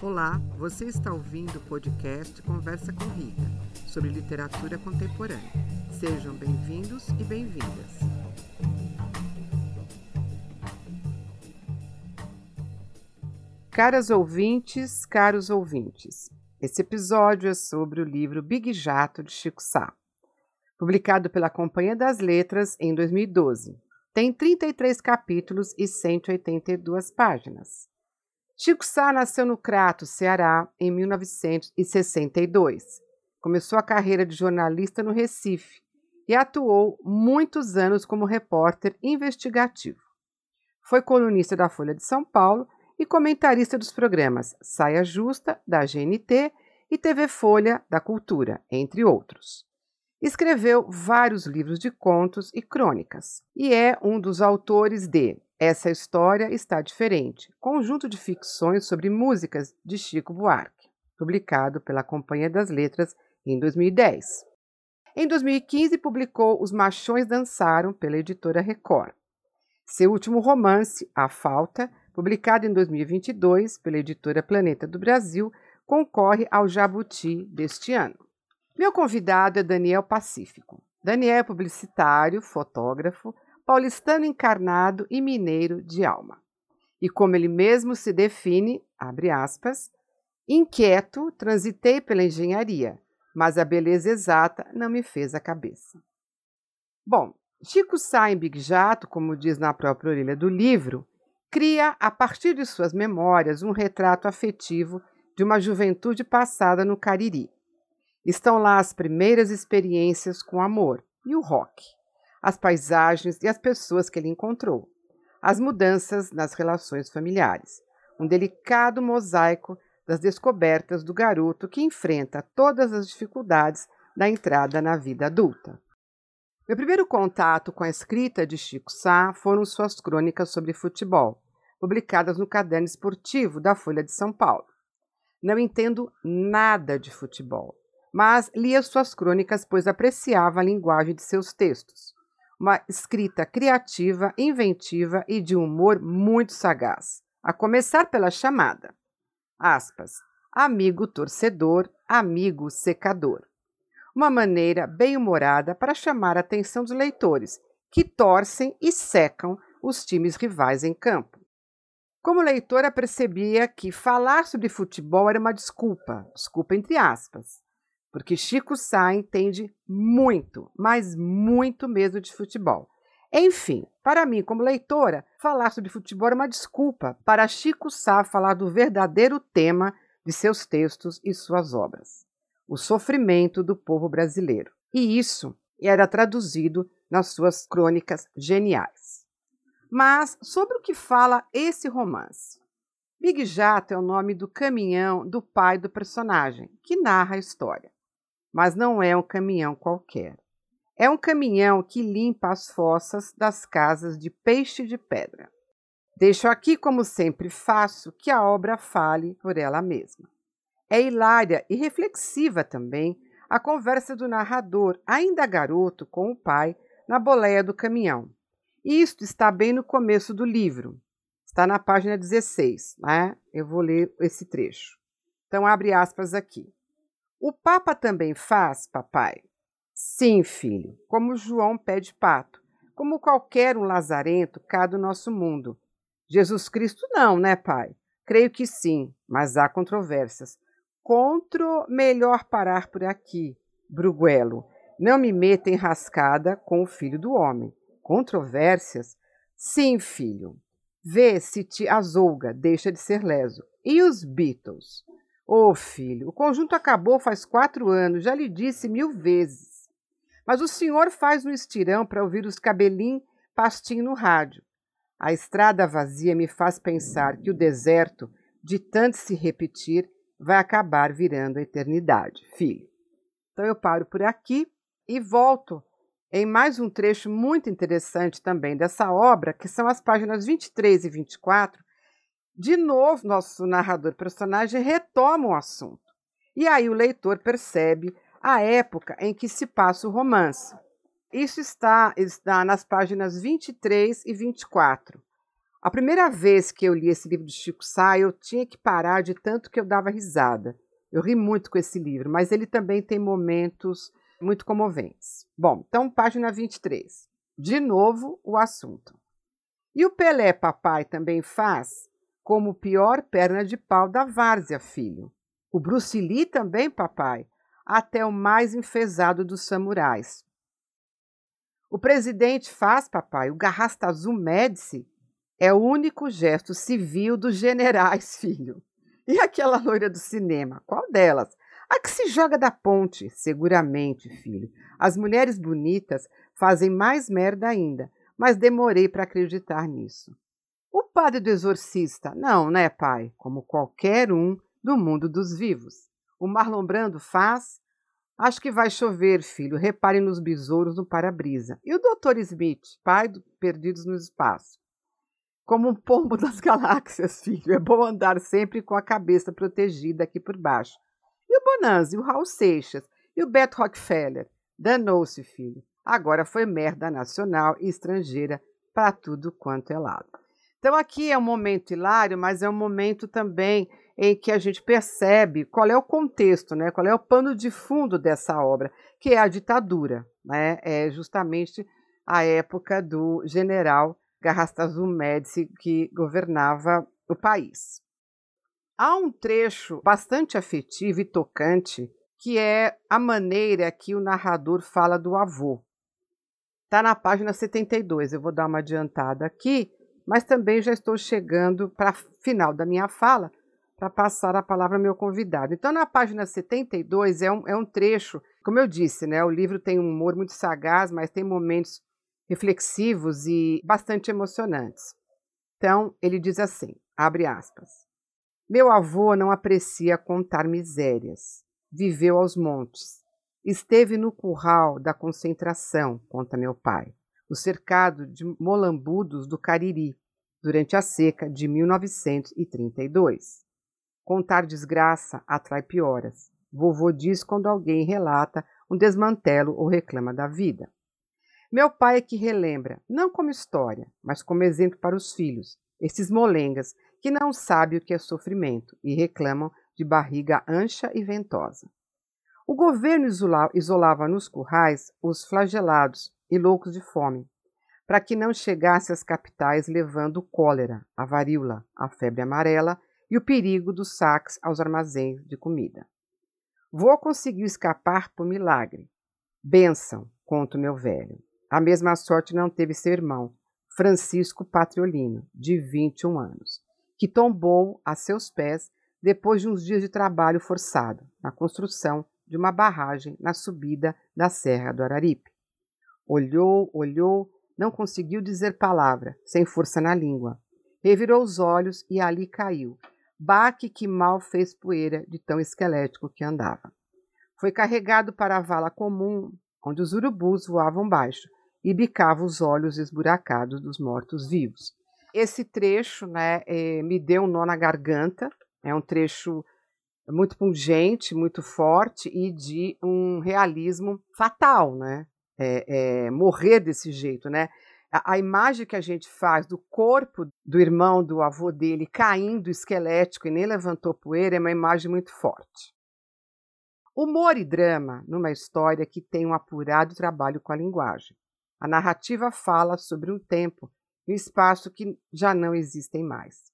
Olá, você está ouvindo o podcast Conversa com Rita sobre literatura contemporânea. Sejam bem-vindos e bem-vindas. Caras ouvintes, caros ouvintes, esse episódio é sobre o livro Big Jato de Chico Sá, publicado pela Companhia das Letras em 2012. Tem 33 capítulos e 182 páginas. Chico Sá nasceu no Crato, Ceará, em 1962. Começou a carreira de jornalista no Recife e atuou muitos anos como repórter investigativo. Foi colunista da Folha de São Paulo e comentarista dos programas Saia Justa, da GNT, e TV Folha, da Cultura, entre outros. Escreveu vários livros de contos e crônicas e é um dos autores de essa história está diferente, conjunto de ficções sobre músicas de Chico Buarque, publicado pela Companhia das Letras em 2010. Em 2015, publicou Os Machões Dançaram pela editora Record. Seu último romance, A Falta, publicado em 2022 pela editora Planeta do Brasil, concorre ao Jabuti deste ano. Meu convidado é Daniel Pacífico. Daniel é publicitário, fotógrafo, paulistano encarnado e mineiro de alma. E como ele mesmo se define, abre aspas, inquieto, transitei pela engenharia, mas a beleza exata não me fez a cabeça. Bom, Chico Sá em Big Jato, como diz na própria orelha do livro, cria, a partir de suas memórias, um retrato afetivo de uma juventude passada no Cariri. Estão lá as primeiras experiências com amor e o rock as paisagens e as pessoas que ele encontrou, as mudanças nas relações familiares, um delicado mosaico das descobertas do garoto que enfrenta todas as dificuldades da entrada na vida adulta. Meu primeiro contato com a escrita de Chico Sá foram suas crônicas sobre futebol, publicadas no Caderno Esportivo da Folha de São Paulo. Não entendo nada de futebol, mas lia suas crônicas pois apreciava a linguagem de seus textos uma escrita criativa, inventiva e de humor muito sagaz. A começar pela chamada. Aspas. Amigo torcedor, amigo secador. Uma maneira bem-humorada para chamar a atenção dos leitores, que torcem e secam os times rivais em campo. Como leitora, percebia que falar sobre futebol era uma desculpa, desculpa entre aspas, porque Chico Sá entende muito, mas muito mesmo de futebol. Enfim, para mim, como leitora, falar sobre futebol é uma desculpa para Chico Sá falar do verdadeiro tema de seus textos e suas obras: o sofrimento do povo brasileiro. E isso era traduzido nas suas crônicas geniais. Mas sobre o que fala esse romance? Big Jato é o nome do caminhão do pai do personagem, que narra a história mas não é um caminhão qualquer. É um caminhão que limpa as fossas das casas de peixe de pedra. Deixo aqui, como sempre faço, que a obra fale por ela mesma. É hilária e reflexiva também a conversa do narrador, ainda garoto, com o pai, na boleia do caminhão. Isto está bem no começo do livro. Está na página 16, né? Eu vou ler esse trecho. Então, abre aspas aqui. O Papa também faz, papai? Sim, filho, como João pé de pato, como qualquer um lazarento cá do nosso mundo. Jesus Cristo não, né, pai? Creio que sim, mas há controvérsias. Contro melhor parar por aqui, Bruguelo. Não me meta em rascada com o filho do homem. Controvérsias? Sim, filho. Vê se te azouga, deixa de ser leso. E os Beatles? Ô oh, filho, o conjunto acabou faz quatro anos, já lhe disse mil vezes. Mas o senhor faz um estirão para ouvir os cabelinhos pastinho no rádio. A estrada vazia me faz pensar que o deserto, de tanto se repetir, vai acabar virando a eternidade, filho. Então eu paro por aqui e volto em mais um trecho muito interessante também dessa obra, que são as páginas 23 e 24, de novo, nosso narrador personagem retoma o assunto. E aí o leitor percebe a época em que se passa o romance. Isso está, está nas páginas 23 e 24. A primeira vez que eu li esse livro de Chico Sá, eu tinha que parar de tanto que eu dava risada. Eu ri muito com esse livro, mas ele também tem momentos muito comoventes. Bom, então, página 23. De novo, o assunto. E o Pelé, papai, também faz como o pior perna de pau da várzea, filho. O Bruce Lee também, papai, até o mais enfesado dos samurais. O presidente faz, papai, o Garrasta Azul Médici é o único gesto civil dos generais, filho. E aquela loira do cinema, qual delas? A que se joga da ponte, seguramente, filho. As mulheres bonitas fazem mais merda ainda, mas demorei para acreditar nisso. O padre do exorcista, não, né, pai? Como qualquer um do mundo dos vivos. O Marlon Brando faz. Acho que vai chover, filho. Reparem nos besouros no para-brisa. E o Dr. Smith, pai do Perdidos no Espaço? Como um pombo das galáxias, filho. É bom andar sempre com a cabeça protegida aqui por baixo. E o Bonanza, e o Raul Seixas, e o Beto Rockefeller. Danou-se, filho. Agora foi merda nacional e estrangeira para tudo quanto é lado. Então aqui é um momento hilário, mas é um momento também em que a gente percebe qual é o contexto, né? qual é o pano de fundo dessa obra, que é a ditadura. Né? É justamente a época do general Garrastazu Médici, que governava o país. Há um trecho bastante afetivo e tocante, que é a maneira que o narrador fala do avô. Está na página 72, eu vou dar uma adiantada aqui, mas também já estou chegando para final da minha fala para passar a palavra ao meu convidado. Então, na página 72 é um, é um trecho, como eu disse, né, o livro tem um humor muito sagaz, mas tem momentos reflexivos e bastante emocionantes. Então, ele diz assim, abre aspas, Meu avô não aprecia contar misérias, viveu aos montes, esteve no curral da concentração, conta meu pai o cercado de molambudos do Cariri, durante a seca de 1932. Contar desgraça atrai pioras. Vovô diz quando alguém relata um desmantelo ou reclama da vida. Meu pai é que relembra, não como história, mas como exemplo para os filhos, esses molengas que não sabem o que é sofrimento e reclamam de barriga ancha e ventosa. O governo isolava nos currais os flagelados e loucos de fome, para que não chegasse às capitais levando cólera, a varíola, a febre amarela e o perigo dos saques aos armazéns de comida. Vô conseguiu escapar por milagre. Benção, o meu velho. A mesma sorte não teve seu irmão, Francisco Patriolino, de 21 anos, que tombou a seus pés depois de uns dias de trabalho forçado na construção de uma barragem na subida da Serra do Araripe. Olhou, olhou, não conseguiu dizer palavra, sem força na língua. Revirou os olhos e ali caiu. Baque que mal fez poeira de tão esquelético que andava. Foi carregado para a vala comum, onde os urubus voavam baixo e bicavam os olhos esburacados dos mortos-vivos. Esse trecho né, é, me deu um nó na garganta, é um trecho muito pungente, muito forte e de um realismo fatal, né? É, é, morrer desse jeito, né? A, a, imagem que a gente faz do corpo do irmão, do avô dele, caindo esquelético e nem levantou poeira, é uma imagem muito forte. Humor e drama numa história que tem um apurado trabalho com a linguagem. A narrativa fala sobre um tempo e um espaço que já não existem mais,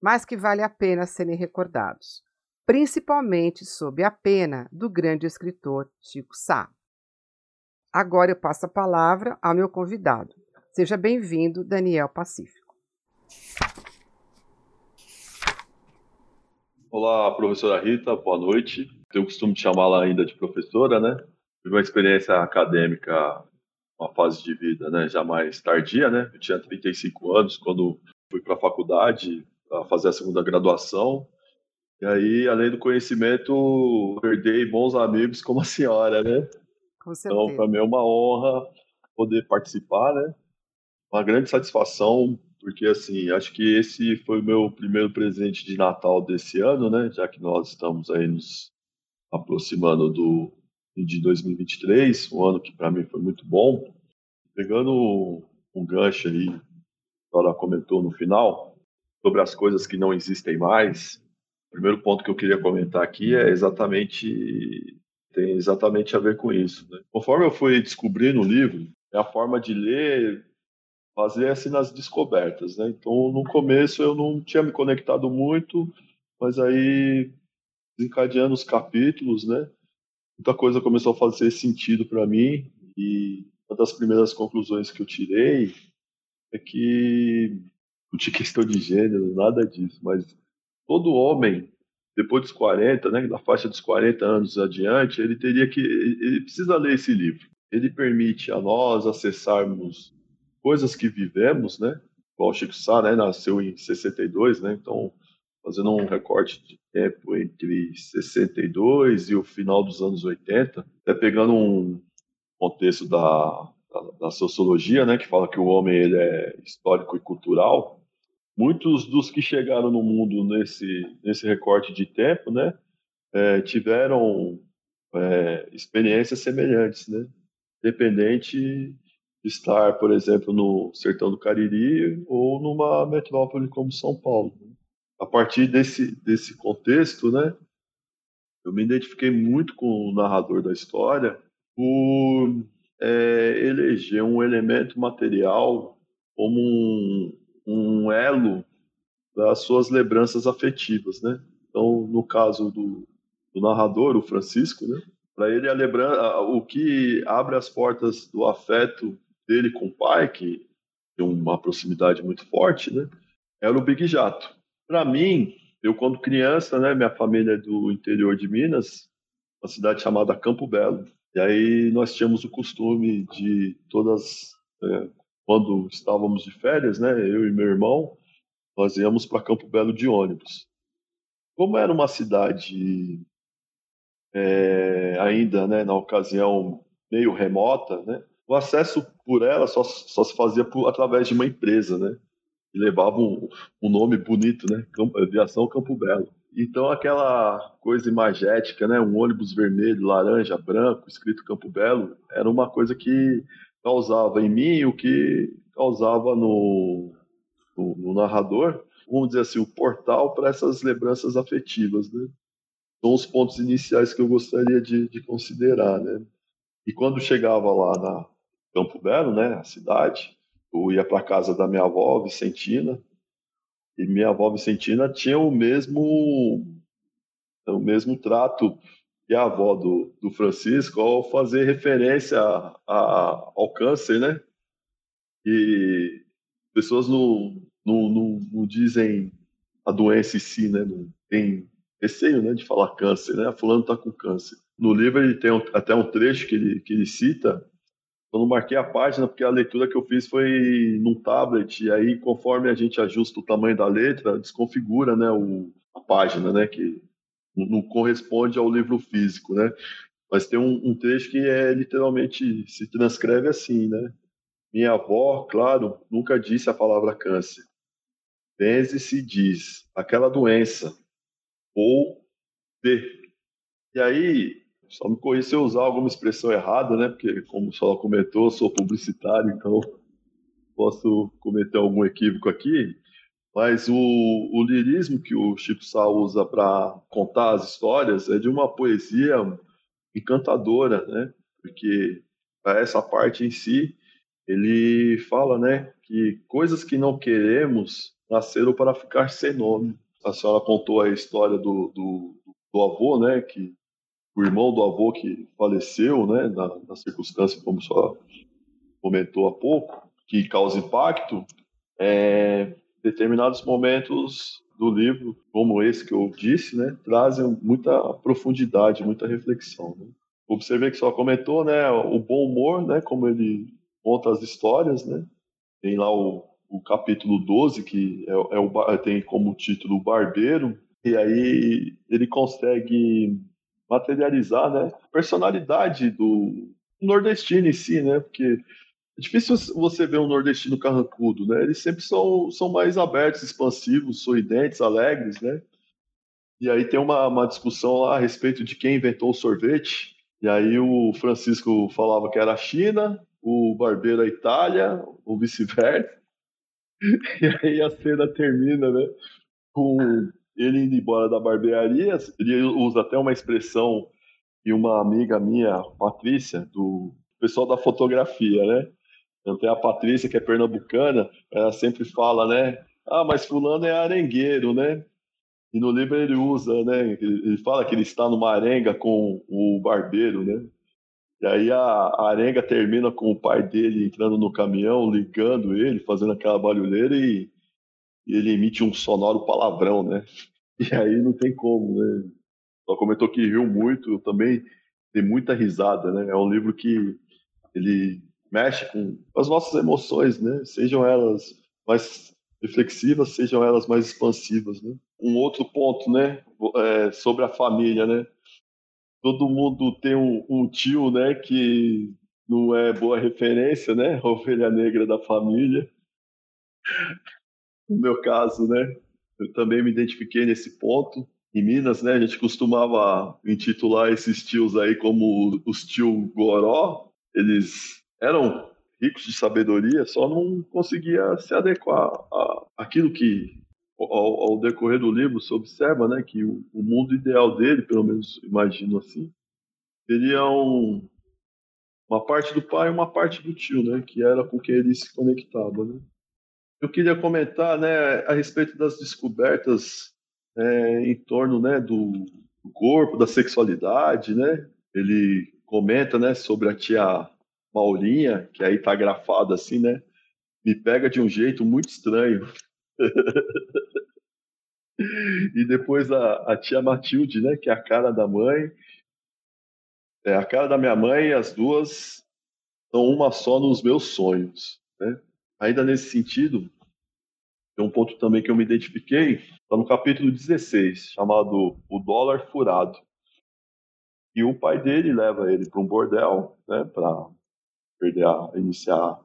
mas que vale a pena serem recordados, principalmente sob a pena do grande escritor Chico Sá. Agora eu passo a palavra ao meu convidado. Seja bem-vindo, Daniel Pacífico. Olá, professora Rita, boa noite. Tenho costume de chamá-la ainda de professora, né? Tive uma experiência acadêmica, uma fase de vida né, já mais tardia, né? Eu tinha 35 anos quando fui para a faculdade para fazer a segunda graduação. E aí, além do conhecimento, herdei bons amigos como a senhora, né? Então, para mim é uma honra poder participar, né? Uma grande satisfação, porque assim, acho que esse foi o meu primeiro presente de Natal desse ano, né? Já que nós estamos aí nos aproximando do, do de 2023, um ano que para mim foi muito bom. Pegando um gancho aí a senhora comentou no final, sobre as coisas que não existem mais. O primeiro ponto que eu queria comentar aqui é exatamente tem exatamente a ver com isso. Né? Conforme eu fui descobrindo o livro, é a forma de ler fazer assim nas descobertas, né? Então, no começo eu não tinha me conectado muito, mas aí desencadeando os capítulos, né? Muita coisa começou a fazer sentido para mim e uma das primeiras conclusões que eu tirei é que não tinha questão de gênero, nada disso, mas todo homem depois dos 40, né, da faixa dos 40 anos adiante, ele teria que ele precisa ler esse livro. Ele permite a nós acessarmos coisas que vivemos, né? o Chico Sá, né, nasceu em 62, né? Então, fazendo um recorte de tempo entre 62 e o final dos anos 80, até pegando um contexto da, da, da sociologia, né, que fala que o homem ele é histórico e cultural, muitos dos que chegaram no mundo nesse, nesse recorte de tempo, né, é, tiveram é, experiências semelhantes, né, dependente estar, por exemplo, no sertão do Cariri ou numa metrópole como São Paulo. A partir desse, desse contexto, né, eu me identifiquei muito com o narrador da história por é, eleger um elemento material como um, um elo das suas lembranças afetivas, né? Então, no caso do, do narrador, o Francisco, né? Para ele, a lembrança, o que abre as portas do afeto dele com o pai, que tem uma proximidade muito forte, né? Era o Big Jato. Para mim, eu quando criança, né, minha família é do interior de Minas, uma cidade chamada Campo Belo. E aí nós tínhamos o costume de todas, é, quando estávamos de férias, né, eu e meu irmão, nós íamos para Campo Belo de ônibus. Como era uma cidade é, ainda, né, na ocasião meio remota, né, o acesso por ela só, só se fazia por, através de uma empresa, né? E levava um, um nome bonito, né? Campo, Aviação Campo Belo. Então aquela coisa imagética, né? Um ônibus vermelho, laranja, branco, escrito Campo Belo, era uma coisa que causava em mim o que causava no, no, no narrador, vamos dizer assim, o portal para essas lembranças afetivas, né? São os pontos iniciais que eu gostaria de, de considerar, né? E quando chegava lá na, Campo Belo, né, a cidade. Eu ia para casa da minha avó, Vicentina, e minha avó Vicentina tinha o mesmo o mesmo trato que a avó do, do Francisco ao fazer referência a, a, ao câncer, né? E pessoas não, não, não, não, dizem a doença em si, né? Não tem receio, né, de falar câncer, né? Fulano está com câncer. No livro ele tem um, até um trecho que ele, que ele cita eu não marquei a página porque a leitura que eu fiz foi num tablet e aí conforme a gente ajusta o tamanho da letra desconfigura né o, a página né que não corresponde ao livro físico né mas tem um, um trecho que é literalmente se transcreve assim né minha avó claro nunca disse a palavra câncer benze se diz aquela doença ou de e aí só me corri se eu usar alguma expressão errada, né? Porque, como só comentou, eu sou publicitário, então posso cometer algum equívoco aqui. Mas o, o lirismo que o Chico Sá usa para contar as histórias é de uma poesia encantadora, né? Porque essa parte em si, ele fala, né, que coisas que não queremos nasceram para ficar sem nome. A senhora contou a história do, do, do avô, né, que o irmão do avô que faleceu, né, na, na circunstância como só comentou há pouco, que causa impacto, é, determinados momentos do livro, como esse que eu disse, né, trazem muita profundidade, muita reflexão. Né. Observei que só comentou, né, o bom humor, né, como ele conta as histórias, né, tem lá o, o capítulo 12, que é, é o, tem como título o Barbeiro, e aí ele consegue materializar, né, a personalidade do nordestino em si, né, porque é difícil você ver um nordestino carrancudo, né, eles sempre são, são mais abertos, expansivos, sorridentes, alegres, né, e aí tem uma, uma discussão lá a respeito de quem inventou o sorvete, e aí o Francisco falava que era a China, o Barbeiro a Itália, ou vice-versa, E aí a cena termina, né? Com ele indo embora da barbearia. Ele usa até uma expressão que uma amiga minha, Patrícia, do pessoal da fotografia, né? Tem a Patrícia, que é pernambucana, ela sempre fala, né? Ah, mas fulano é arengueiro, né? E no livro ele usa, né? Ele fala que ele está numa arenga com o barbeiro, né? E aí a, arenga termina com o pai dele entrando no caminhão, ligando ele, fazendo aquela barulheira e, e ele emite um sonoro palavrão, né? E aí não tem como, né? Só comentou que riu muito, também dei muita risada, né? É um livro que ele mexe com as nossas emoções, né? Sejam elas mais reflexivas, sejam elas mais expansivas, né? Um outro ponto, né? É sobre a família, né? todo mundo tem um, um, tio, né, que não é boa referência, né, ovelha negra da família. No meu caso, né, eu também me identifiquei nesse ponto. Em Minas, né, a gente costumava intitular esses tios aí como os tio Goró. Eles eram ricos de sabedoria, só não conseguia se adequar àquilo que ao, ao, decorrer do livro, se observa né, que o, o, mundo ideal dele, pelo menos imagino assim, seria um, uma parte do pai e uma parte do tio, né, que era com quem ele se conectava. Né. Eu queria comentar né, a respeito das descobertas é, em torno né, do, do corpo, da sexualidade. Né. Ele comenta né, sobre a tia Maurinha, que aí está grafado assim, né? Me pega de um jeito muito estranho. e depois a, a, tia Matilde, né, que é a cara da mãe. É a cara da minha mãe, as duas são uma só nos meus sonhos. Né? Ainda nesse sentido, tem um ponto também que eu me identifiquei, está no capítulo 16, chamado O Dólar Furado. E o pai dele leva ele para um bordel, né, para perder a, iniciar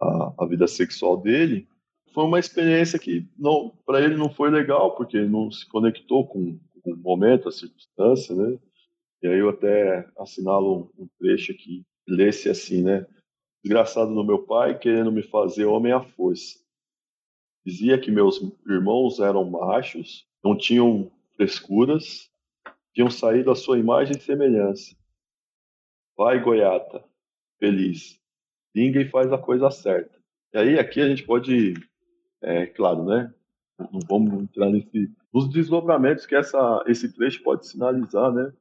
a, a vida sexual dele foi uma experiência que não para ele não foi legal porque ele não se conectou com, com o momento, a circunstância, né? E aí eu até assinalo um, um trecho aqui, lesse assim, né? Desgraçado no meu pai, querendo me fazer homem à força. Dizia que meus irmãos eram machos, não tinham frescuras, tinham saído à sua imagem e semelhança. Vai, Goiata, feliz. Ninguém faz a coisa certa. E aí aqui a gente pode é claro, né? Não vamos entrar nesse, nos desdobramentos que essa, esse trecho pode sinalizar, né?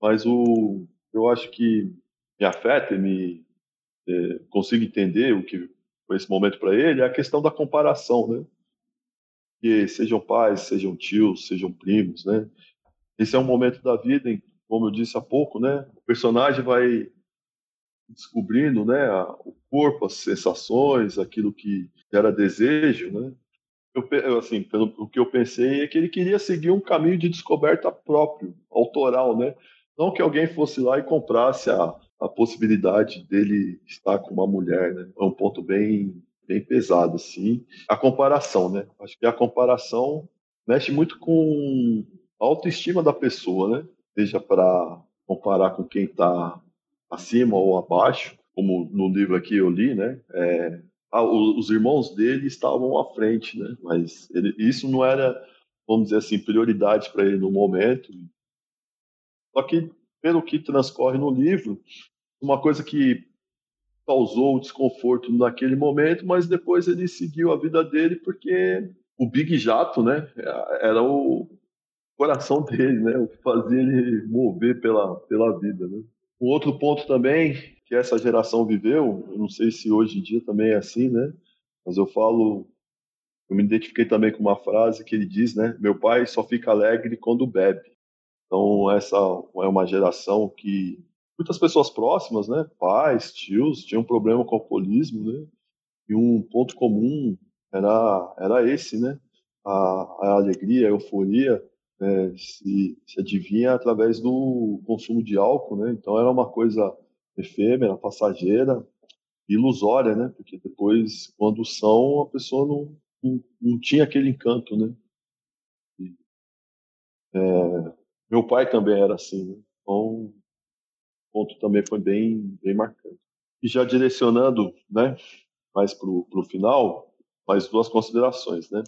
Mas o, eu acho que me afeta e me é, consigo entender o que foi esse momento para ele é a questão da comparação, né? Que sejam pais, sejam tios, sejam primos, né? Esse é um momento da vida em, como eu disse há pouco, né? O personagem vai descobrindo, né, o corpo, as sensações, aquilo que era desejo, né? Eu, assim, pelo o que eu pensei é que ele queria seguir um caminho de descoberta próprio, autoral, né? Não que alguém fosse lá e comprasse a, a possibilidade dele estar com uma mulher, né? É um ponto bem bem pesado, assim. A comparação, né? Acho que a comparação mexe muito com a autoestima da pessoa, né? Seja para comparar com quem está acima ou abaixo, como no livro aqui eu li, né? É, os irmãos dele estavam à frente, né? Mas ele, isso não era, vamos dizer assim, prioridade para ele no momento. Só que, pelo que transcorre no livro, uma coisa que causou desconforto naquele momento, mas depois ele seguiu a vida dele porque o Big Jato, né? Era o coração dele, né? O que fazia ele mover pela, pela vida, né? Um outro ponto também que essa geração viveu, eu não sei se hoje em dia também é assim, né? Mas eu falo, eu me identifiquei também com uma frase que ele diz, né? Meu pai só fica alegre quando bebe. Então essa é uma geração que muitas pessoas próximas, né? Pais, tios, tinham um problema com o alcoolismo, né? E um ponto comum era era esse, né? A, a alegria, a euforia é, se, se adivinha através do consumo de álcool, né? Então era uma coisa efêmera, passageira, ilusória, né? Porque depois, quando são, a pessoa não, não, não tinha aquele encanto, né? E, é, meu pai também era assim, né? Então, o ponto também foi bem, bem marcante. E já direcionando, né? Mais para o final, mais duas considerações, né?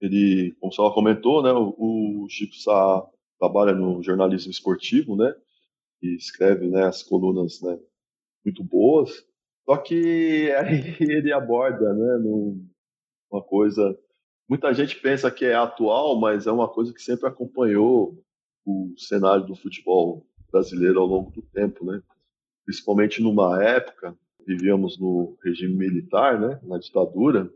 Ele, como você comentou, né, o, o Chico Sá trabalha no jornalismo esportivo, né? E escreve, né, as colunas, né, muito boas. Só que aí ele aborda, né, uma coisa muita gente pensa que é atual, mas é uma coisa que sempre acompanhou o cenário do futebol brasileiro ao longo do tempo, né? Principalmente numa época, vivíamos no regime militar, né? Na ditadura,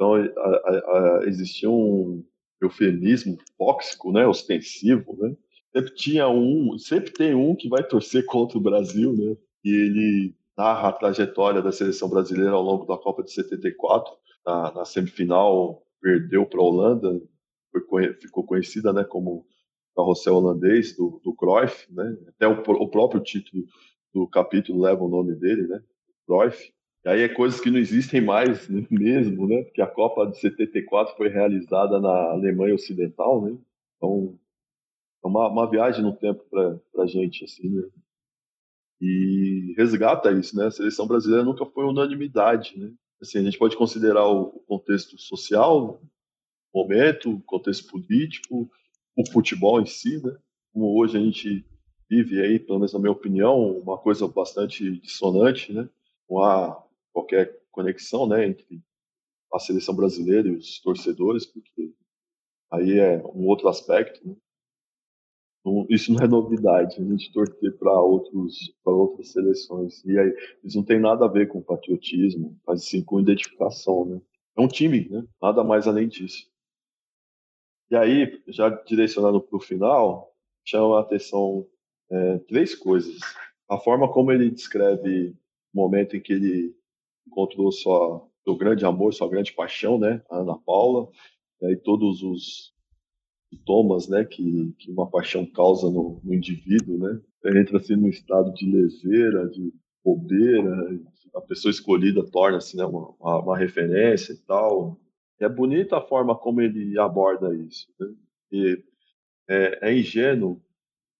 então a, a, a, existia um eufemismo tóxico, né? Ostensivo, né? Sempre tinha um, sempre tem um que vai torcer contra o Brasil, né? E ele narra a trajetória da seleção brasileira ao longo da Copa de 74, na, na semifinal perdeu para a Holanda, foi, ficou conhecida né, como carrossel holandês do, do Cruyff, né? até o, o, próprio título do capítulo leva o nome dele, né? Cruyff. E aí é coisas que não existem mais mesmo, né? Porque a Copa de 74 foi realizada na Alemanha Ocidental, né? Então, é uma, uma viagem no tempo para a gente, assim, né? E resgata isso, né? A seleção brasileira nunca foi unanimidade, né? Assim, a gente pode considerar o contexto social, o momento, o contexto político, o futebol em si, né? Como hoje a gente vive aí, pelo menos na minha opinião, uma coisa bastante dissonante, né? Não há qualquer conexão, né, entre a seleção brasileira e os torcedores, porque aí é um outro aspecto, né? isso não é novidade, a gente torcer para outros para outras seleções. E aí, isso não tem nada a ver com patriotismo, mas sim com identificação, né? É um time, né? Nada mais além disso. E aí, já direcionando para o final, chama a atenção é, três coisas. A forma como ele descreve o momento em que ele encontrou sua, seu grande amor, sua grande paixão, né? A Ana Paula, e aí todos os sintomas né, que, que uma paixão causa no, no indivíduo, né? Entra assim num estado de leseira, de bobeira, a pessoa escolhida torna-se né, uma, uma, referência e tal. É bonita a forma como ele aborda isso. Né? E é, é ingênuo,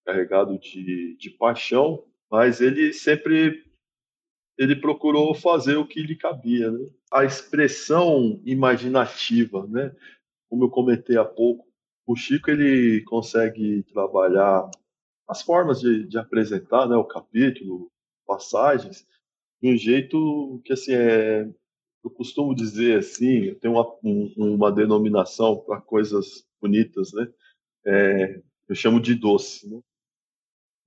carregado de, de paixão, mas ele sempre ele procurou fazer o que lhe cabia. Né? A expressão imaginativa, né? como eu comentei há pouco, o Chico ele consegue trabalhar as formas de, de apresentar né, o capítulo, passagens, de um jeito que assim é eu costumo dizer assim, eu tenho uma, um, uma denominação para coisas bonitas, né? É, eu chamo de doce, né?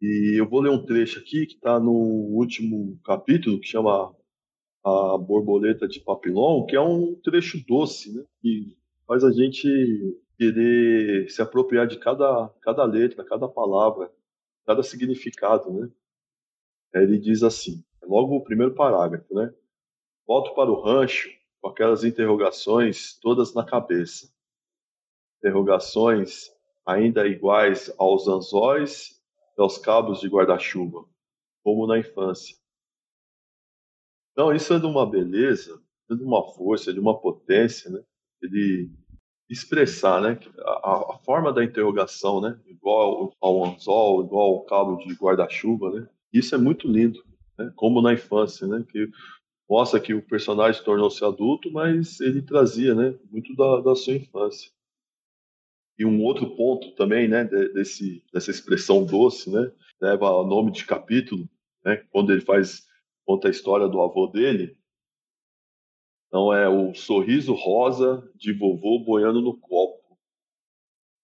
E eu vou ler um trecho aqui que está no último capítulo, que chama A Borboleta de Papillon, que é um trecho doce, né? Que faz a gente querer se apropriar de cada, cada letra, cada palavra, cada significado, né? Ele diz assim, é logo o primeiro parágrafo, né? Volto para o rancho com aquelas interrogações todas na cabeça. Interrogações ainda iguais aos anzóis aos cabos de guarda-chuva, como na infância. Então, isso é de uma beleza, é de uma força, é de uma potência, né? Ele expressar, né? A, a, forma da interrogação, né? Igual ao anzol, igual ao cabo de guarda-chuva, né? Isso é muito lindo, né? Como na infância, né? Que mostra que o personagem tornou-se adulto, mas ele trazia, né? Muito da, da sua infância. E um outro ponto também, né? Desse, dessa expressão doce, né? Leva ao nome de capítulo, né? Quando ele faz conta a história do avô dele, então é o sorriso rosa de vovô boiando no copo.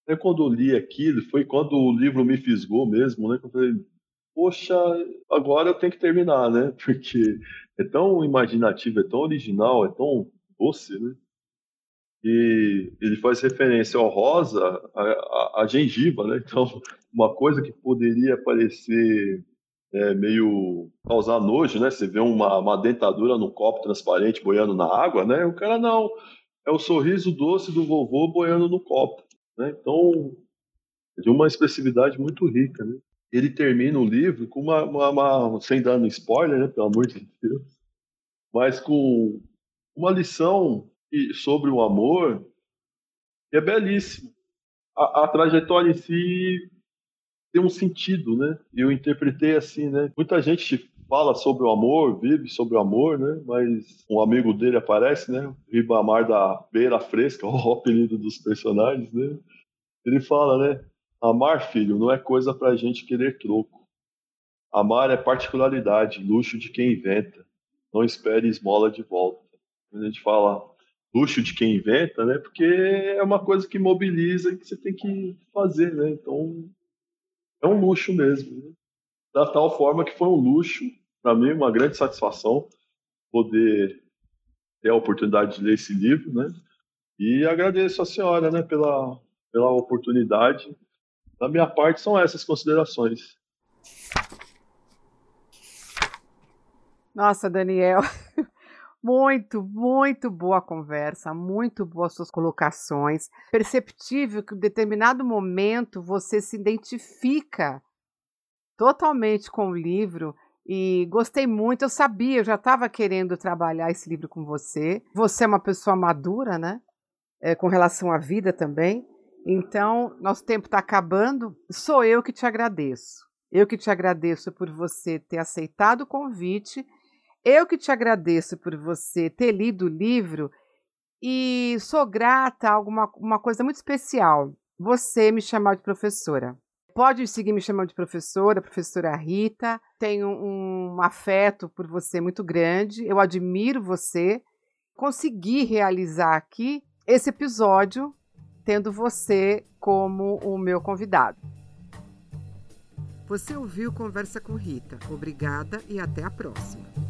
Até quando eu li aquilo, foi quando o livro me fisgou mesmo, né? Que eu falei, poxa, agora eu tenho que terminar, né? Porque é tão imaginativo, é tão original, é tão doce, né? E ele faz referência ao rosa, a, a, a gengiva, né? Então, uma coisa que poderia parecer é, meio causar nojo, né? Você vê uma, uma dentadura num copo transparente boiando na água, né? O cara não, é o sorriso doce do vovô boiando no copo, né? Então, é de uma expressividade muito rica, né? Ele termina o livro com uma, uma, uma sem dar no spoiler, né? Pelo amor de Deus, mas com uma lição sobre o amor é belíssima. A, a trajetória em si tem um sentido, né? Eu interpretei assim, né? Muita gente fala sobre o amor, vive sobre o amor, né? Mas um amigo dele aparece, né? Ribamar da Beira Fresca, o apelido dos personagens, né? Ele fala, né? Amar, filho, não é coisa pra gente querer troco. Amar é particularidade, luxo de quem inventa. Não espere esmola de volta. A gente fala luxo de quem inventa, né? Porque é uma coisa que mobiliza e que você tem que fazer, né? Então é um luxo mesmo. Né? Da tal forma que foi um luxo, para mim, uma grande satisfação poder ter a oportunidade de ler esse livro, né? E agradeço a senhora, né, pela, pela oportunidade. Da minha parte, são essas considerações. Nossa, Daniel, muito, muito boa conversa, muito boas suas colocações. Perceptível que em determinado momento você se identifica totalmente com o livro e gostei muito. Eu sabia, eu já estava querendo trabalhar esse livro com você. Você é uma pessoa madura, né? É, com relação à vida também. Então, nosso tempo está acabando. Sou eu que te agradeço. Eu que te agradeço por você ter aceitado o convite eu que te agradeço por você ter lido o livro e sou grata a alguma uma coisa muito especial. Você me chamar de professora. Pode seguir me chamando de professora, professora Rita. Tenho um, afeto por você muito grande. Eu admiro você. Consegui realizar aqui esse episódio tendo você como o meu convidado. Você ouviu Conversa com Rita. Obrigada e até a próxima.